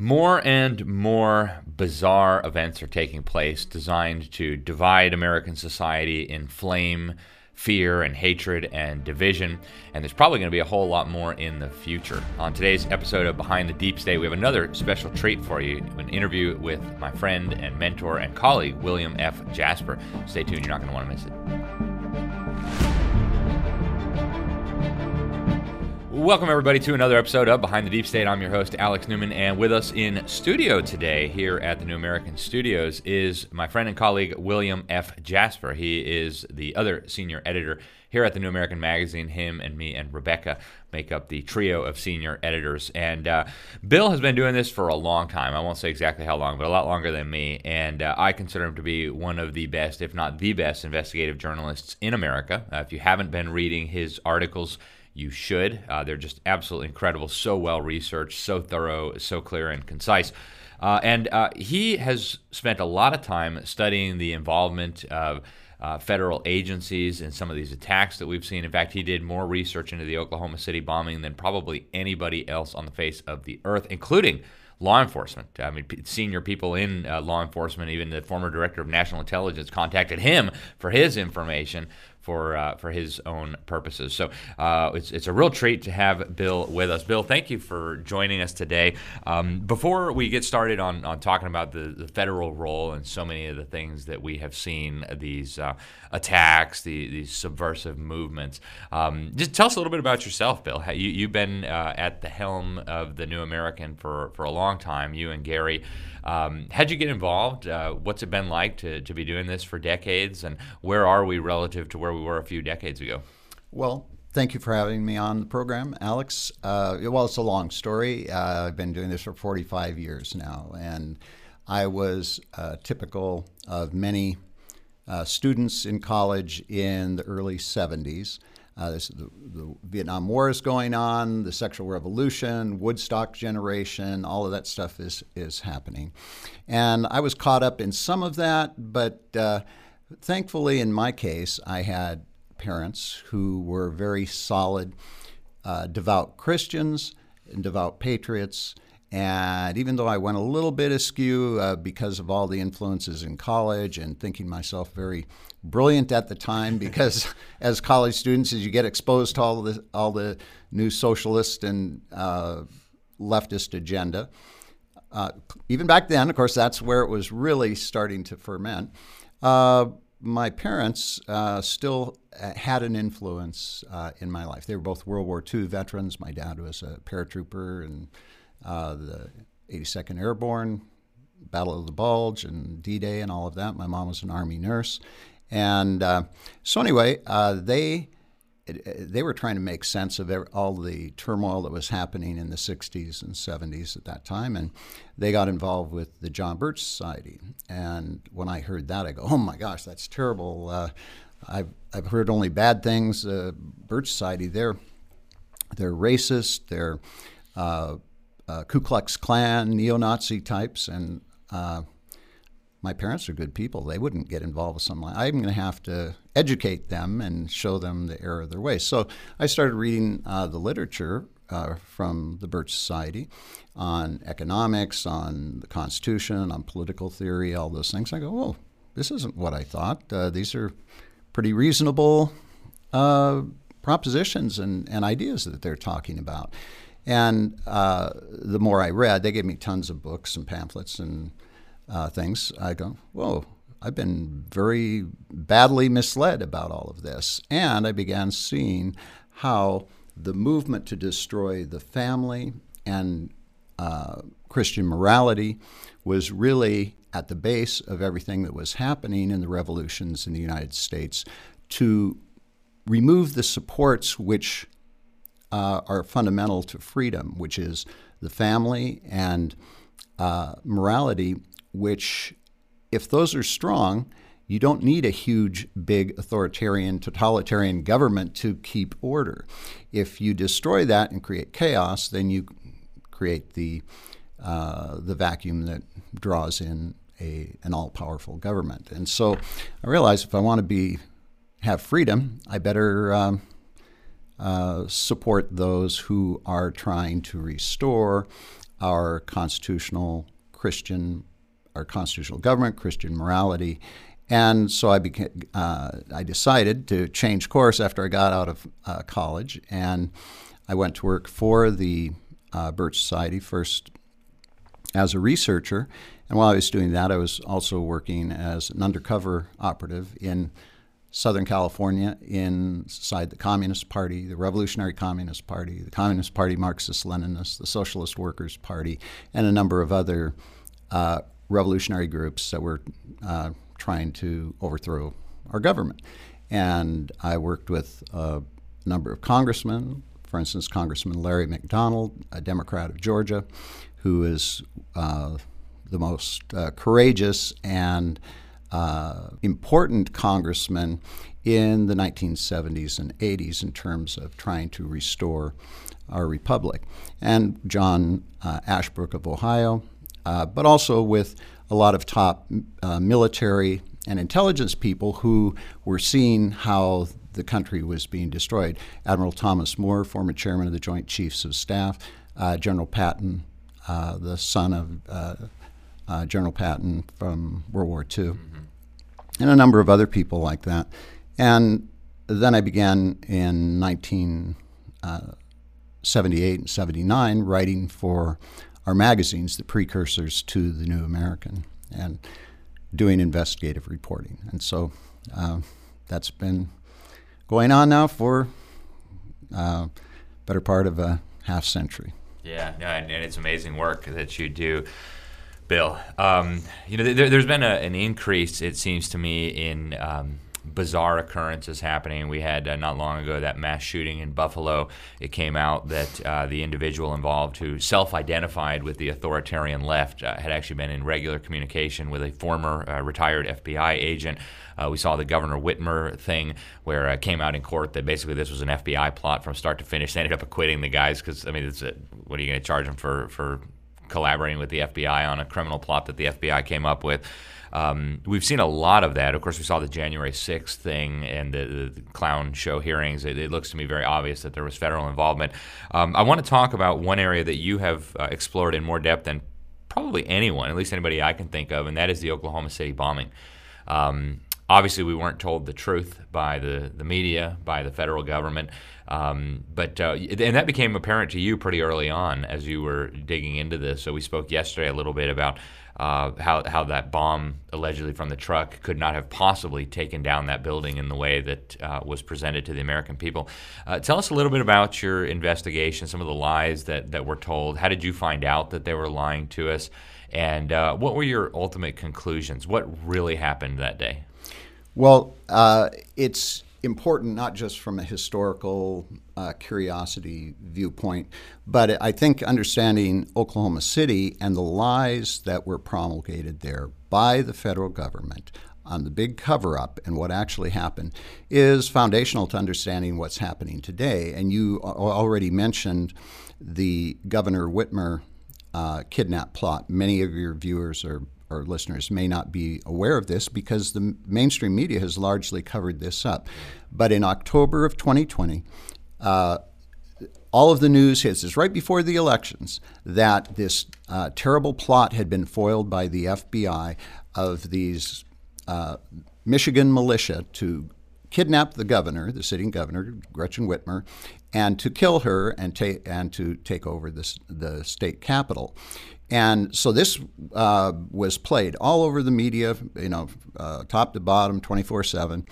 More and more bizarre events are taking place designed to divide American society, inflame fear and hatred and division. And there's probably going to be a whole lot more in the future. On today's episode of Behind the Deep State, we have another special treat for you an interview with my friend and mentor and colleague, William F. Jasper. Stay tuned, you're not going to want to miss it. Welcome, everybody, to another episode of Behind the Deep State. I'm your host, Alex Newman, and with us in studio today here at the New American Studios is my friend and colleague, William F. Jasper. He is the other senior editor here at the New American Magazine. Him and me and Rebecca make up the trio of senior editors. And uh, Bill has been doing this for a long time. I won't say exactly how long, but a lot longer than me. And uh, I consider him to be one of the best, if not the best, investigative journalists in America. Uh, if you haven't been reading his articles, you should. Uh, they're just absolutely incredible, so well researched, so thorough, so clear and concise. Uh, and uh, he has spent a lot of time studying the involvement of uh, federal agencies in some of these attacks that we've seen. In fact, he did more research into the Oklahoma City bombing than probably anybody else on the face of the earth, including law enforcement. I mean, senior people in uh, law enforcement, even the former director of national intelligence, contacted him for his information for uh, for his own purposes. So uh, it's it's a real treat to have Bill with us. Bill, thank you for joining us today. Um, before we get started on, on talking about the, the federal role and so many of the things that we have seen these uh, attacks, the, these subversive movements, um, just tell us a little bit about yourself, Bill. You, you've been uh, at the helm of the New American for for a long time. You and Gary. Um, how'd you get involved? Uh, what's it been like to, to be doing this for decades? And where are we relative to where we were a few decades ago? Well, thank you for having me on the program, Alex. Uh, well, it's a long story. Uh, I've been doing this for 45 years now, and I was uh, typical of many uh, students in college in the early 70s. Uh, this, the, the, Vietnam War is going on, the sexual revolution, Woodstock generation, all of that stuff is, is happening. And I was caught up in some of that, but uh, thankfully, in my case, I had parents who were very solid, uh, devout Christians and devout patriots. And even though I went a little bit askew uh, because of all the influences in college and thinking myself very brilliant at the time because as college students, as you get exposed to all the all the new socialist and uh, leftist agenda, uh, even back then, of course, that's where it was really starting to ferment. Uh, my parents uh, still uh, had an influence uh, in my life. They were both World War II veterans. My dad was a paratrooper in the 82nd Airborne, Battle of the Bulge, and D Day, and all of that. My mom was an Army nurse. And uh, so, anyway, uh, they they were trying to make sense of all the turmoil that was happening in the 60s and 70s at that time. And they got involved with the John Birch Society. And when I heard that, I go, oh my gosh, that's terrible. Uh, I've, I've heard only bad things. Uh, Birch Society, they're, they're racist, they're uh, uh Ku Klux Klan, neo Nazi types. And uh, my parents are good people. They wouldn't get involved with something like I'm going to have to educate them and show them the error of their ways. So I started reading uh, the literature uh, from the Birch Society on economics, on the Constitution, on political theory, all those things. I go, oh, this isn't what I thought. Uh, these are pretty reasonable uh, propositions and, and ideas that they're talking about. And uh, the more I read, they gave me tons of books and pamphlets and uh, things, I go, whoa, I've been very badly misled about all of this. And I began seeing how the movement to destroy the family and uh, Christian morality was really at the base of everything that was happening in the revolutions in the United States to remove the supports which uh, are fundamental to freedom, which is the family and uh, morality which, if those are strong, you don't need a huge, big, authoritarian, totalitarian government to keep order. If you destroy that and create chaos, then you create the uh, the vacuum that draws in a an all powerful government. And so, I realized if I want to be have freedom, I better um, uh, support those who are trying to restore our constitutional Christian, our constitutional government, Christian morality. And so I became, uh, I decided to change course after I got out of uh, college, and I went to work for the uh, Birch Society first as a researcher. And while I was doing that, I was also working as an undercover operative in Southern California inside the Communist Party, the Revolutionary Communist Party, the Communist Party Marxist Leninists, the Socialist Workers Party, and a number of other uh, revolutionary groups that were uh, trying to overthrow our government. And I worked with a number of congressmen, for instance, Congressman Larry McDonald, a Democrat of Georgia, who is uh, the most uh, courageous and uh, important congressman in the 1970s and 80s in terms of trying to restore our republic. And John uh, Ashbrook of Ohio, uh, but also with a lot of top uh, military and intelligence people who were seeing how the country was being destroyed. Admiral Thomas Moorer, former chairman of the Joint Chiefs of Staff, uh, General Patton, uh, the son of uh, uh, General Patton from World War II, mm-hmm. and a number of other people like that. And then I began in 1978 and 79 writing for our magazines, the precursors to the New American, and doing investigative reporting. And so uh, that's been going on now for uh, better part of a half century. Yeah, and, and, it's amazing work that you do. Bill, um, you know, there, has been a, an increase, it seems to me, in um, bizarre occurrences happening. We had uh, not long ago that mass shooting in Buffalo. It came out that uh, the individual involved, who self identified with the authoritarian left, uh, had actually been in regular communication with a former uh, retired FBI agent. Uh, we saw the Governor Whitmer thing where it came out in court that basically this was an FBI plot from start to finish. They ended up acquitting the guys because, I mean, a, what are you going to charge them for, for collaborating with the FBI on a criminal plot that the FBI came up with? Um, we've seen a lot of that. Of course, we saw the January 6th thing and the, the clown show hearings. It, it, looks to me very obvious that there was federal involvement. Um, I want to talk about one area that you have uh, explored in more depth than probably anyone, at least anybody I can think of, and that is the Oklahoma City bombing. Um, obviously, we weren't told the truth by the, the media, by the federal government. Um, but uh, and that became apparent to you pretty early on as you were digging into this. So we spoke yesterday a little bit about uh, how how that bomb allegedly from the truck could not have possibly taken down that building in the way that uh, was presented to the American people. Uh, tell us a little bit about your investigation, some of the lies that that were told. How did you find out that they were lying to us? And uh, what were your ultimate conclusions? What really happened that day? Well, uh, it's important not just from a historical uh, curiosity viewpoint, but I think understanding Oklahoma City and the lies that were promulgated there by the federal government on the big cover up and what actually happened is foundational to understanding what's happening today. And you already mentioned the Governor Whitmer uh, kidnap plot. Many of your viewers are our listeners may not be aware of this because the mainstream media has largely covered this up. But in October of 2020, uh, all of the news hits is right before the elections that this uh, terrible plot had been foiled by the FBI of these uh, Michigan militia to kidnap the governor, the sitting governor, Gretchen Whitmer, and to kill her and, ta- and to take over the state capital. And so this uh, was played all over the media, you know, uh, top to bottom, 24 uh, 7,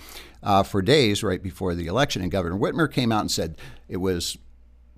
for days right before the election. And Governor Whitmer came out and said it was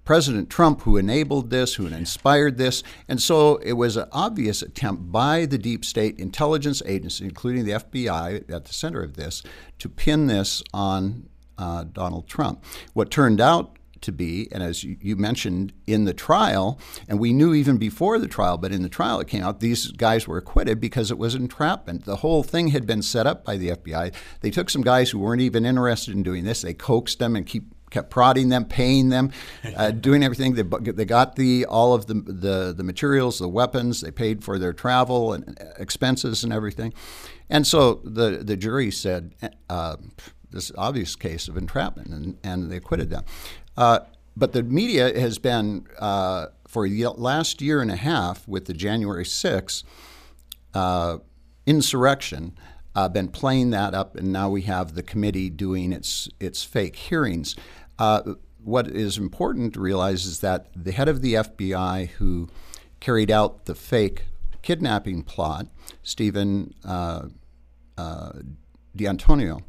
President Trump who enabled this, who inspired this. And so it was an obvious attempt by the deep state intelligence agency, including the FBI at the center of this, to pin this on uh, Donald Trump. What turned out to be, and as you mentioned in the trial, and we knew even before the trial, but in the trial it came out, these guys were acquitted because it was entrapment. The whole thing had been set up by the FBI. They took some guys who weren't even interested in doing this, they coaxed them and keep kept prodding them, paying them, uh, doing everything. They, they got the all of the, the, the materials, the weapons. They paid for their travel and expenses and everything. And so the the jury said uh, this obvious case of entrapment, and, and they acquitted them. Uh, but the media has been uh, for the last year and a half with the January 6th uh, insurrection, uh, been playing that up, and now we have the committee doing its its fake hearings. Uh, what is important to realize is that the head of the FBI who carried out the fake kidnapping plot, Stephen uh, uh, D'Antuono,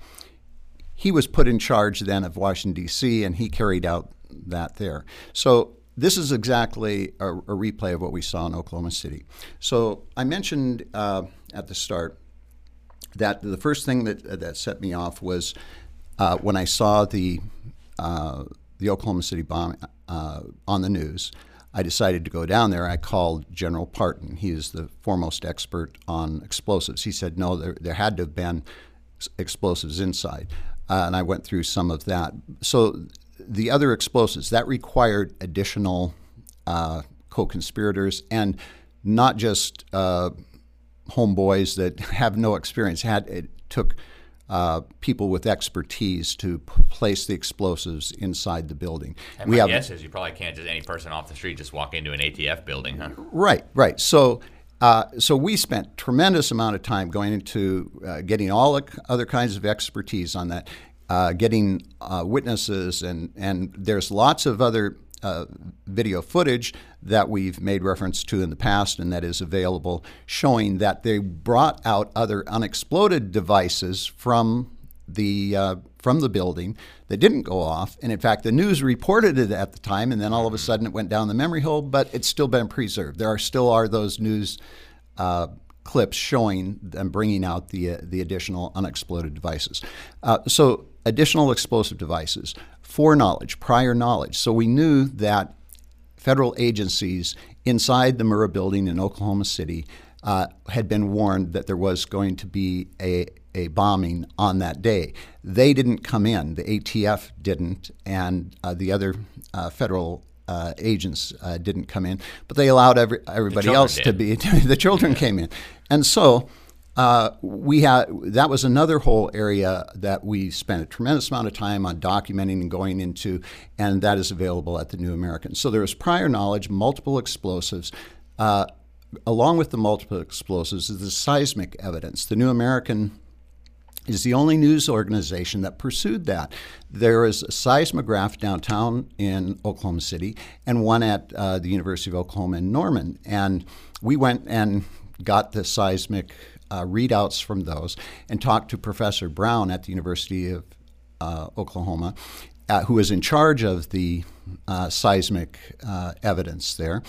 he was put in charge then of Washington, D.C., and he carried out that there. So this is exactly a, a, replay of what we saw in Oklahoma City. So I mentioned uh, at the start that the first thing that, that set me off was uh, when I saw the uh, the Oklahoma City bomb uh, on the news. I decided to go down there. I called General Partin. He is the foremost expert on explosives. He said, no, there, there had to have been explosives inside. Uh, and I went through some of that. So the other explosives, that required additional uh, co conspirators and not just uh, homeboys that have no experience. Had It took uh, people with expertise to p- place the explosives inside the building. And we my have, guess is you probably can't just any person off the street just walk into an ATF building, huh? Right, right. So. Uh, so we spent tremendous amount of time going into uh, getting all the other kinds of expertise on that, uh, getting uh, witnesses, and and there's lots of other uh, video footage that we've made reference to in the past and that is available showing that they brought out other unexploded devices from the from the building that didn't go off and in fact the news reported it at the time and then all of a mm-hmm. sudden it went down the memory hole but it's still been preserved there are still are those news uh, clips showing them bringing out the uh, the additional unexploded devices uh, so additional explosive devices foreknowledge, prior knowledge. So we knew that federal agencies inside the Murrah building in Oklahoma City uh, had been warned that there was going to be a, a bombing on that day. They didn't come in, the ATF didn't, and uh, the other uh, federal uh, agents uh, didn't come in, but they allowed every, everybody else did. to be. the children came in. And so uh, we had that was another whole area that we spent a tremendous amount of time on documenting and going into, and that is available at the New American. So there was prior knowledge, multiple explosives. Along with the multiple explosives is the seismic evidence. The New American is the only news organization that pursued that. There is a seismograph downtown in Oklahoma City and one at uh, the University of Oklahoma in Norman. And we went and got the seismic uh, readouts from those and talked to Professor Brown at the University of uh, Oklahoma, uh, who is in charge of the uh, seismic uh, evidence there.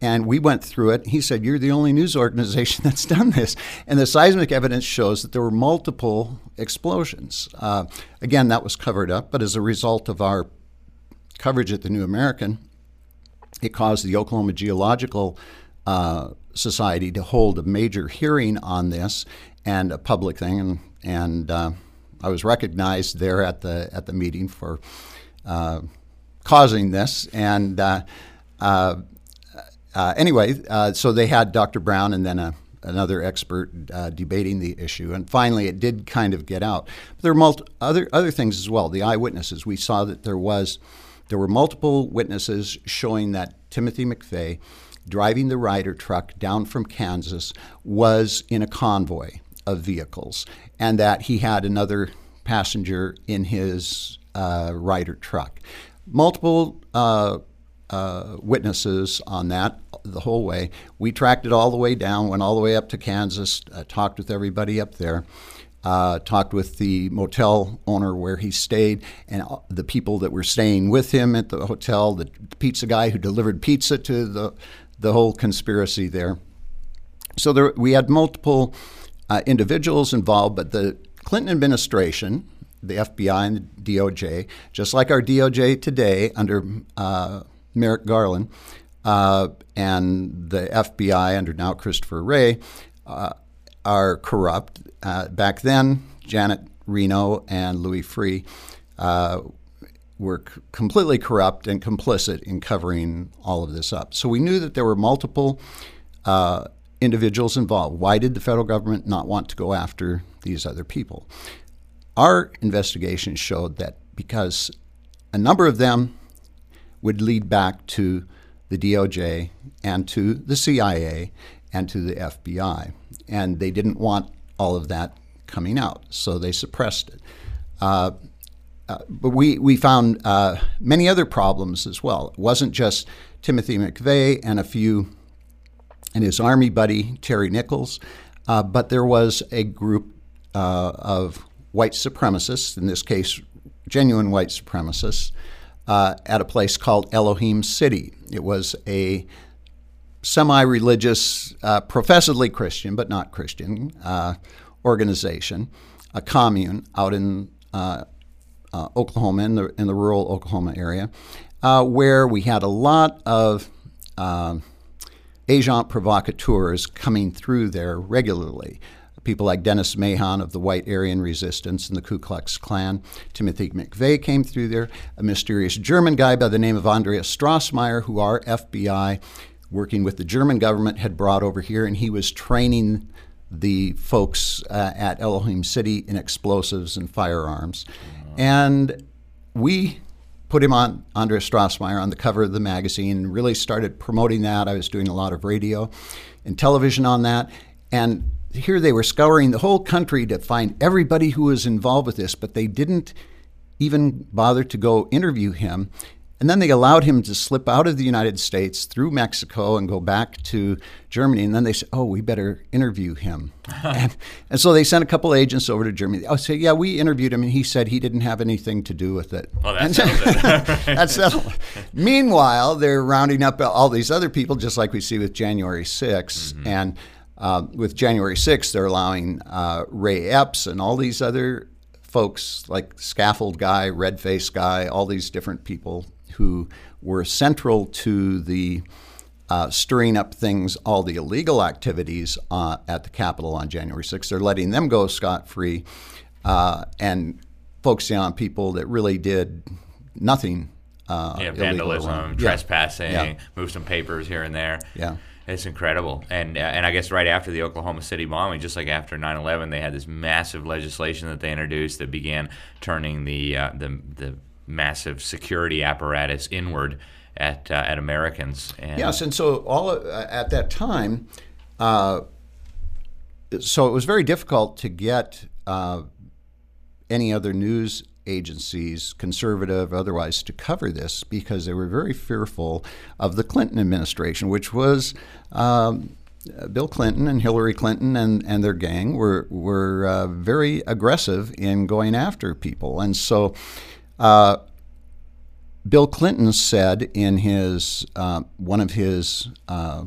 And we went through it. He said, You're the only news organization that's done this. And the seismic evidence shows that there were multiple explosions. Uh, again, that was covered up, but as a result of our coverage at the New American, it caused the Oklahoma Geological uh, Society to hold a major hearing on this and a public thing, and, and uh, I was recognized there at the at the meeting for uh, causing this. And uh, uh, uh, anyway, so they had Dr. Brown and then a, another expert debating the issue, and finally it did kind of get out. But there were multi- other other things as well. The eyewitnesses, we saw that there was there were multiple witnesses showing that Timothy McVeigh driving the Ryder truck down from Kansas was in a convoy of vehicles, and that he had another passenger in his uh, Ryder truck. Multiple uh, uh, witnesses on that the whole way. We tracked it all the way down, went all the way up to Kansas, uh, talked with everybody up there. Uh, talked with the motel owner where he stayed and the people that were staying with him at the hotel, the pizza guy who delivered pizza to the the whole conspiracy there. So there, we had multiple uh, individuals involved, but the Clinton administration, the FBI and the DOJ, just like our DOJ today under uh, Merrick Garland, uh, and the FBI under now Christopher Wray, uh, are corrupt. Uh, back then, Janet Reno and Louis Freeh uh, were c- completely corrupt and complicit in covering all of this up. So we knew that there were multiple uh, individuals involved. Why did the federal government not want to go after these other people? Our investigation showed that because a number of them would lead back to the DOJ and to the CIA and to the FBI. And they didn't want all of that coming out, so they suppressed it. Uh, uh, but we, we found uh, many other problems as well. It wasn't just Timothy McVeigh and a few, and his army buddy, Terry Nichols, uh, but there was a group uh, of white supremacists, in this case, genuine white supremacists, uh, at a place called Elohim City. It was a semi religious, uh, professedly Christian, but not Christian, uh, organization, a commune out in uh, Oklahoma, in the, in the rural Oklahoma area, where we had a lot of agent provocateurs coming through there regularly people like Dennis Mahon of the White Aryan Resistance and the Ku Klux Klan. Timothy McVeigh came through there. A mysterious German guy by the name of Andreas Strassmeir, who our FBI, working with the German government, had brought over here, and he was training the folks uh, at Elohim City in explosives and firearms. And we put him on Andreas Strassmeir on the cover of the magazine, really started promoting that. I was doing a lot of radio and television on that. And here they were scouring the whole country to find everybody who was involved with this, but they didn't even bother to go interview him. And then they allowed him to slip out of the United States through Mexico and go back to Germany. And then they said, "Oh, we better interview him." and, and, so they sent a couple agents over to Germany. I say, "Yeah, we interviewed him, and he said he didn't have anything to do with it." Well, that settles it. that's settled. Meanwhile, they're rounding up all these other people, just like we see with January 6th, mm-hmm. and uh, with January 6th, they're allowing uh, Ray Epps and all these other folks, like Scaffold Guy, Red Face Guy, all these different people who were central to the uh, stirring up things, all the illegal activities uh, at the Capitol on January 6th. They're letting them go scot free uh, and focusing on people that really did nothing. Uh, yeah, vandalism, trespassing, yeah. move some papers here and there. Yeah. It's incredible, and uh, and I guess right after the Oklahoma City bombing, just like after 9/11, they had this massive legislation that they introduced that began turning the uh, the the massive security apparatus inward at uh, at Americans. And yes, and so all uh, at that time, uh, so it was very difficult to get uh, any other news agencies, conservative, otherwise, to cover this because they were very fearful of the Clinton administration, which was um, Bill Clinton and Hillary Clinton and, and their gang were were uh, very aggressive in going after people, and so. Uh, Bill Clinton said in his uh, one of his uh,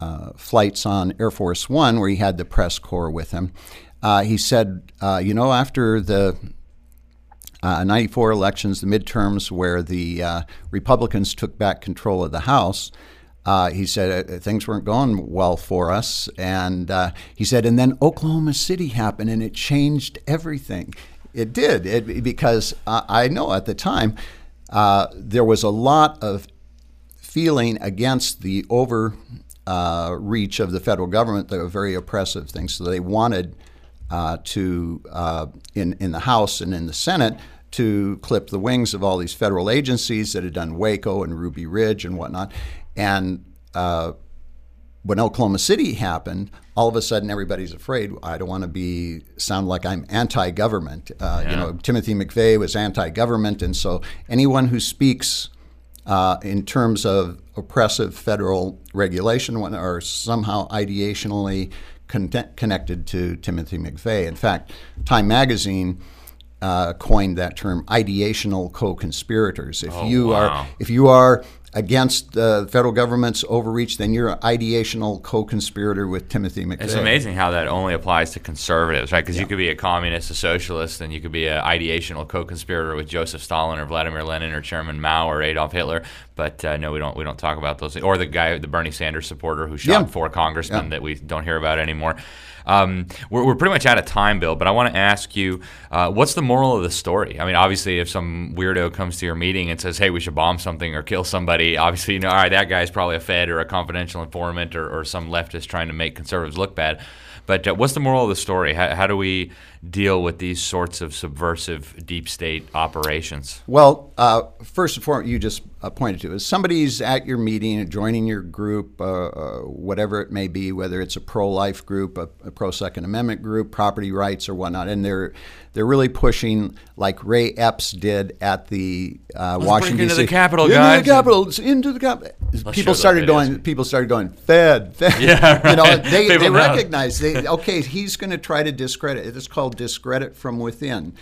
uh, flights on Air Force One, where he had the press corps with him, uh, he said, "You know, after the uh, 94 elections, the midterms, where the uh, Republicans took back control of the House. Uh, he said uh, things weren't going well for us. And uh, he said, and then Oklahoma City happened and it changed everything. It did, it, because I know at the time uh, there was a lot of feeling against the overreach of the federal government that were very oppressive things. So they wanted uh, to uh, in in the House and in the Senate to clip the wings of all these federal agencies that had done Waco and Ruby Ridge and whatnot. And uh, when Oklahoma City happened, all of a sudden everybody's afraid. I don't want to be sound like I'm anti-government. Uh, yeah. You know, Timothy McVeigh was anti-government, and so anyone who speaks uh, in terms of oppressive federal regulation or somehow ideationally con- connected to Timothy McVeigh. In fact, Time Magazine. Uh, coined that term ideational co-conspirators. If oh, you wow. are if you are against the federal government's overreach, then you're an ideational co-conspirator with Timothy McVeigh. It's amazing how that only applies to conservatives, right? Because yeah. you could be a communist, a socialist, and you could be an ideational co-conspirator with Joseph Stalin or Vladimir Lenin or Chairman Mao or Adolf Hitler. But uh, no, we don't. We don't talk about those. Or the guy, the Bernie Sanders supporter who shot yeah. four congressmen yeah. that we don't hear about anymore. Um, we're, we're, pretty much out of time, Bill, but I want to ask you uh, what's the moral of the story? I mean, obviously, if some weirdo comes to your meeting and says, hey, we should bomb something or kill somebody, obviously, you know, all right, that guy's probably a Fed or a confidential informant or, or some leftist trying to make conservatives look bad. But uh, what's the moral of the story? How, how, do we deal with these sorts of subversive deep state operations? Well, uh, first and foremost, you just uh, pointed to is somebody's at your meeting, joining your group, uh, uh, whatever it may be, whether it's a pro-life group, a, a pro-Second Amendment group, property rights or whatnot, and they're they're really pushing like Ray Epps did at the uh, Washington into the. Capitol, into guys. the Capitol, into the Capitol. People started going. People started going. Fed, Fed. Yeah, You know, they, they recognize they okay. He's going to try to discredit. It's called discredit from within.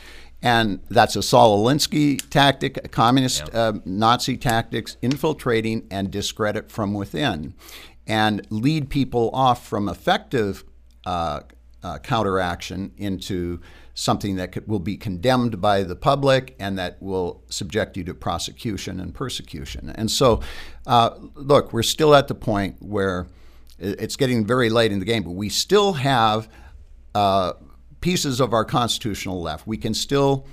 And that's a Saul Alinsky tactic, a communist uh, Nazi tactics, infiltrating and discredit from within, and lead people off from effective uh, uh, counteraction into something that could, will be condemned by the public and that will subject you to prosecution and persecution. And so, uh, look, we're still at the point where it's getting very late in the game, but we still have uh, pieces of our constitutional left. We can still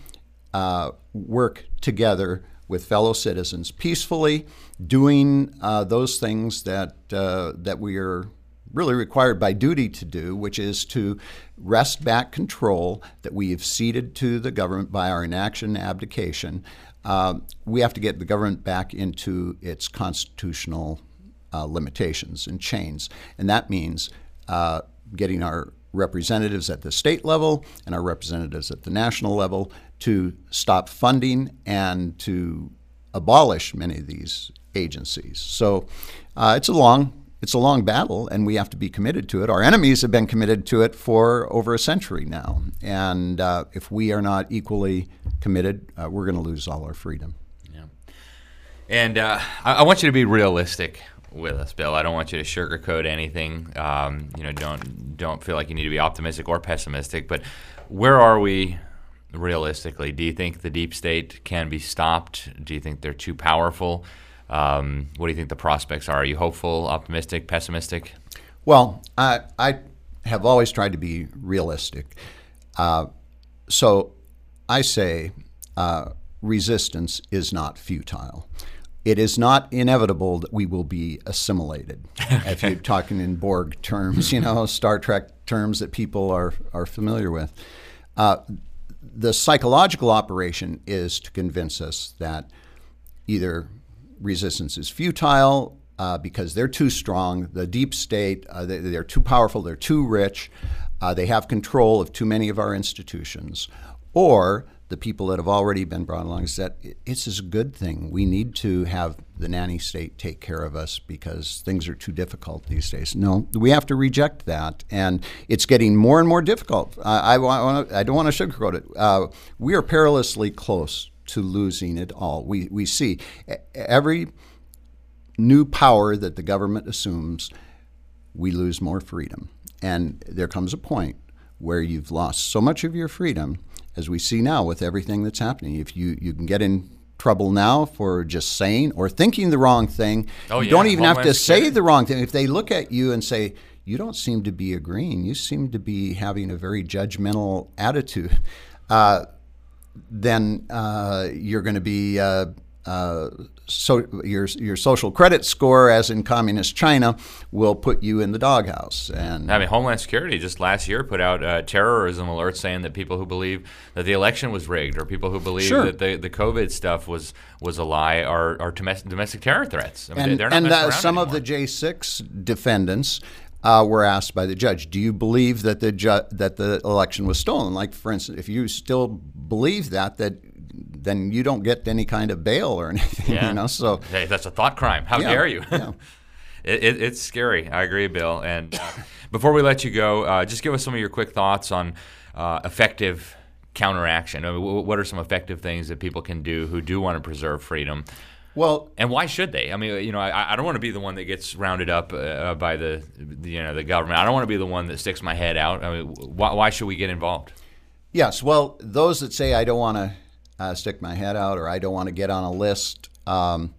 uh, work together with fellow citizens peacefully, doing uh, those things that uh, that we are really required by duty to do, which is to wrest back control that we have ceded to the government by our inaction abdication. Uh, we have to get the government back into its constitutional uh, limitations and chains, and that means getting our representatives at the state level and our representatives at the national level to stop funding and to abolish many of these agencies. So uh, it's a long it's a long battle, and we have to be committed to it. Our enemies have been committed to it for over a century now, and uh, if we are not equally committed, uh, we're going to lose all our freedom. Yeah. And uh, I, I want you to be realistic with us, Bill. I don't want you to sugarcoat anything. Um, you know, don't don't feel like you need to be optimistic or pessimistic. But where are we realistically? Do you think the deep state can be stopped? Do you think they're too powerful? Um, what do you think the prospects are? Are you hopeful, optimistic, pessimistic? Well, I, I have always tried to be realistic. Uh, so I say uh, resistance is not futile. It is not inevitable that we will be assimilated. if you're talking in Borg terms, you know, Star Trek terms that people are, are familiar with. Uh, the psychological operation is to convince us that either resistance is futile uh, because they're too strong, the deep state, uh, they, they're too powerful, they're too rich, uh, they have control of too many of our institutions, or the people that have already been brought along is that it- it's a good thing. We need to have the nanny state take care of us because things are too difficult these days. No, we have to reject that, and it's getting more and more difficult. I, I, want, I don't want to sugarcoat it. Uh, we are perilously close to losing it all. We, we see every new power that the government assumes, we lose more freedom. And there comes a point where you've lost so much of your freedom, as we see now with everything that's happening. If you, you can get in trouble now for just saying or thinking the wrong thing, Oh, you yeah, don't even have to say the wrong thing. If they look at you and say, you don't seem to be agreeing, you seem to be having a very judgmental attitude, uh, then uh, you're going to be uh, uh, so your your social credit score, as in communist China, will put you in the doghouse. And I mean, Homeland Security just last year put out uh, terrorism alerts saying that people who believe that the election was rigged or people who believe Sure. that the, the COVID stuff was was a lie are, are domestic, domestic terror threats. I mean, and, they're not and uh, some of the J6 defendants uh, were asked by the judge, "Do you believe that the ju- that the election was stolen?" Like, for instance, if you still believe that, that then you don't get any kind of bail or anything. Yeah. You know, so Hey, that's a thought crime. How Yeah, dare you? yeah. it, it, it's scary. I agree, Bill. And uh, before we let you go, uh, just give us some of your quick thoughts on uh, effective counteraction. I mean, wh- what are some effective things that people can do who do want to preserve freedom? well, And why should they? I mean, you know, I, I don't want to be the one that gets rounded up uh, by the, the, you know, the government. I don't want to be the one that sticks my head out. I mean, why, why should we get involved? Yes. Well, those that say I don't want to uh, stick my head out or I don't want to get on a list um,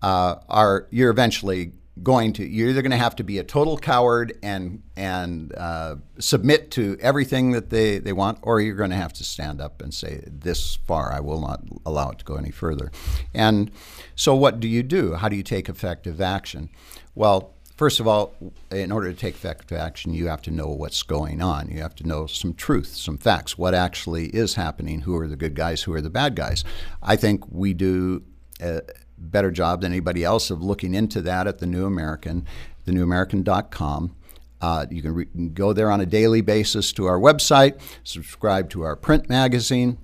uh, are you're eventually going to you're either going to have to be a total coward and and uh, submit to everything that they, they want, or you're going to have to stand up and say this far I will not allow it to go any further. And so, what do you do? How do you take effective action? Well, First of all, in order to take effective action, you have to know what's going on. You have to know some truth, some facts, what actually is happening, who are the good guys, who are the bad guys. I think we do a better job than anybody else of looking into that at the New American, thenewamerican.com. Uh, you can, re- go there on a daily basis to our website, subscribe to our print magazine.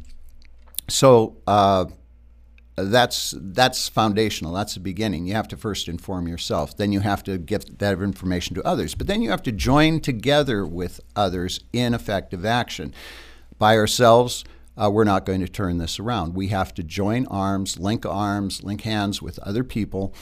So uh, that's that's foundational. That's the beginning. You have to first inform yourself. Then you have to give that information to others. But then you have to join together with others in effective action. By ourselves, uh, we're not going to turn this around. We have to join arms, link arms, link hands with other people,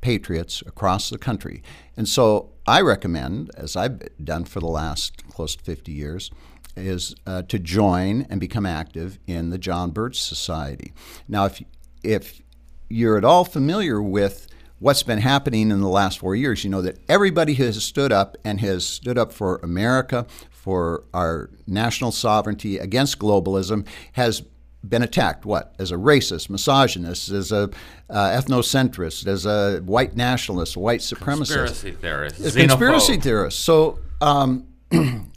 patriots across the country. And so I recommend, as I've done for the last close to 50 years, is uh, to join and become active in the John Birch Society. Now, if if you're at all familiar with what's been happening in the last four years, you know that everybody who has stood up and has stood up for America, for our national sovereignty against globalism, has been attacked. What? As a racist, misogynist, as a uh, ethnocentrist, as a white nationalist, white supremacist, conspiracy theorist, conspiracy theorist. So. Um,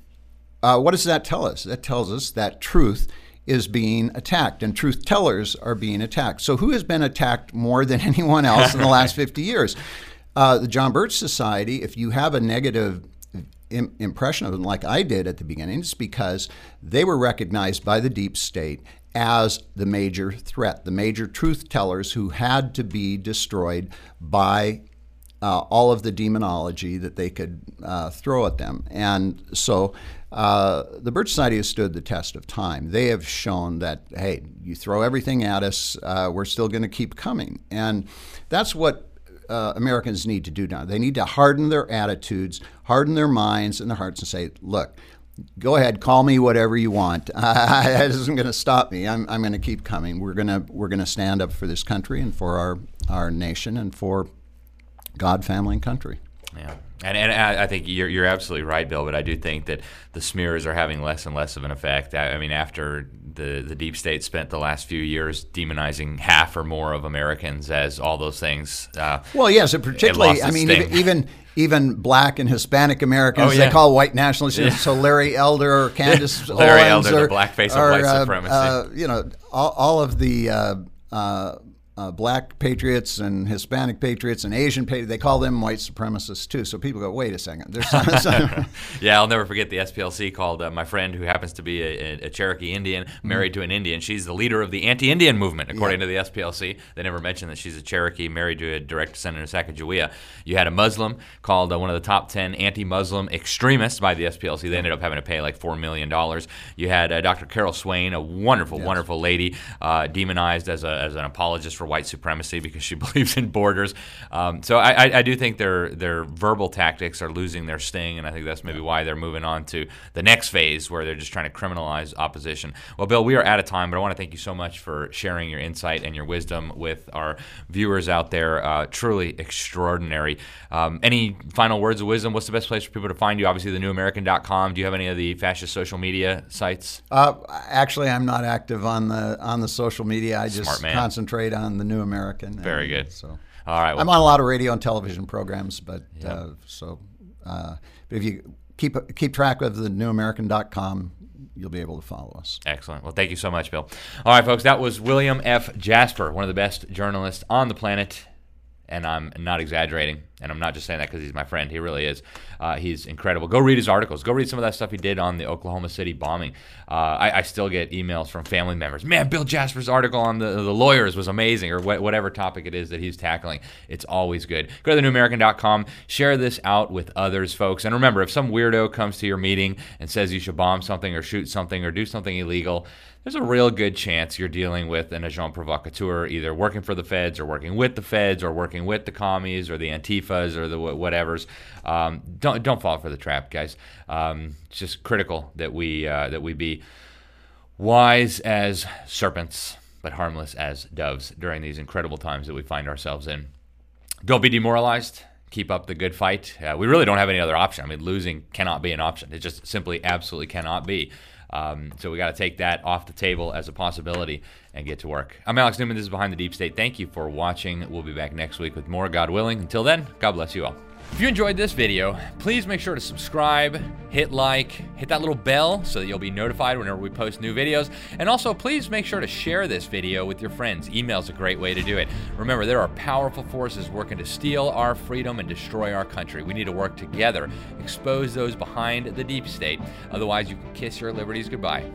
uh, what does that tell us? That tells us that truth is being attacked and truth tellers are being attacked. So, who has been attacked more than anyone else in the last 50 years? Uh, the John Birch Society, if you have a negative Im- impression of them, like I did at the beginning, it's because they were recognized by the deep state as the major threat, the major truth tellers who had to be destroyed by uh, all of the demonology that they could uh, throw at them. And so uh, the Birch Society has stood the test of time. They have shown that, hey, you throw everything at us, uh, we're still going to keep coming. And that's what uh, Americans need to do now. They need to harden their attitudes, harden their minds and their hearts, and say, look, go ahead, call me whatever you want. that isn't going to stop me. I'm, I'm going to keep coming. We're going to we're going to stand up for this country and for our our nation and for God, family, and country. Yeah. And, and I think you're, you're absolutely right, Bill. But I do think that the smears are having less and less of an effect. I, I mean, after the, the deep state spent the last few years demonizing half or more of Americans as all those things. Uh, well, yes, particularly. I mean, even, even even black and Hispanic Americans. Oh, yeah. They call white nationalists. Yeah. So Larry Elder or Candace Larry Owens Elder, or, the blackface of or, white uh, supremacy. Uh, you know, all, all of the uh, uh black patriots and Hispanic patriots and Asian patriots, they call them white supremacists too. So people go, wait a second. There's some, some yeah, I'll never forget the SPLC called uh, my friend who happens to be a, a Cherokee Indian, mm-hmm. married mm-hmm. to an Indian. She's the leader of the anti-Indian movement, according yeah. to the SPLC. They never mentioned that she's a Cherokee, married to a direct descendant of Sacagawea. You had a Muslim called uh, one of the top 10 anti-Muslim extremists by the SPLC. They ended up having to pay like $4 million. You had uh, Dr. Carol Swain, a wonderful, yes. wonderful lady, uh, demonized as, a, as an apologist for white supremacy because she believes in borders. Um, so I, I, do think their their verbal tactics are losing their sting, and I think that's maybe why they're moving on to the next phase where they're just trying to criminalize opposition. Well, Bill, we are out of time, but I want to thank you so much for sharing your insight and your wisdom with our viewers out there. Uh, truly extraordinary. Um, any final words of wisdom? What's the best place for people to find you? Obviously, thenewamerican.com. Do you have any of the fascist social media sites? Uh, actually, I'm not active on the on the social media. I just concentrate on the New American. Very good. So, all right. Well, I'm on a lot of radio and television programs, but yeah. uh, so uh, but if you keep keep track of the newamerican.com, you'll be able to follow us. Excellent. Well, thank you so much, Bill. All right, folks, that was William F. Jasper, one of the best journalists on the planet and I'm not exaggerating. And I'm not just saying that because he's my friend. He really is. Uh, he's incredible. Go read his articles. Go read some of that stuff he did on the Oklahoma City bombing. Uh, I, I, still get emails from family members. Man, Bill Jasper's article on the, the lawyers was amazing, or wh- whatever topic it is that he's tackling. It's always good. Go to thenewamerican.com. Share this out with others, folks. And remember, if some weirdo comes to your meeting and says you should bomb something or shoot something or do something illegal, there's a real good chance you're dealing with an agent provocateur, either working for the feds or working with the feds or working with the commies or the antifas or the whatevers. Um, don't don't fall for the trap, guys. Um, it's just critical that we uh, that we be wise as serpents, but harmless as doves during these incredible times that we find ourselves in. Don't be demoralized keep up the good fight. Uh, we really don't have any other option. I mean, losing cannot be an option. It just simply, absolutely cannot be. Um, so we got to take that off the table as a possibility and get to work. I'm Alex Newman. This is Behind the Deep State. Thank you for watching. We'll be back next week with more, God willing. Until then, God bless you all. If you enjoyed this video, please make sure to subscribe, hit like, hit that little bell so that you'll be notified whenever we post new videos. And also, please make sure to share this video with your friends. Email's a great way to do it. Remember, there are powerful forces working to steal our freedom and destroy our country. We need to work together, expose those behind the deep state. Otherwise, you can kiss your liberties goodbye.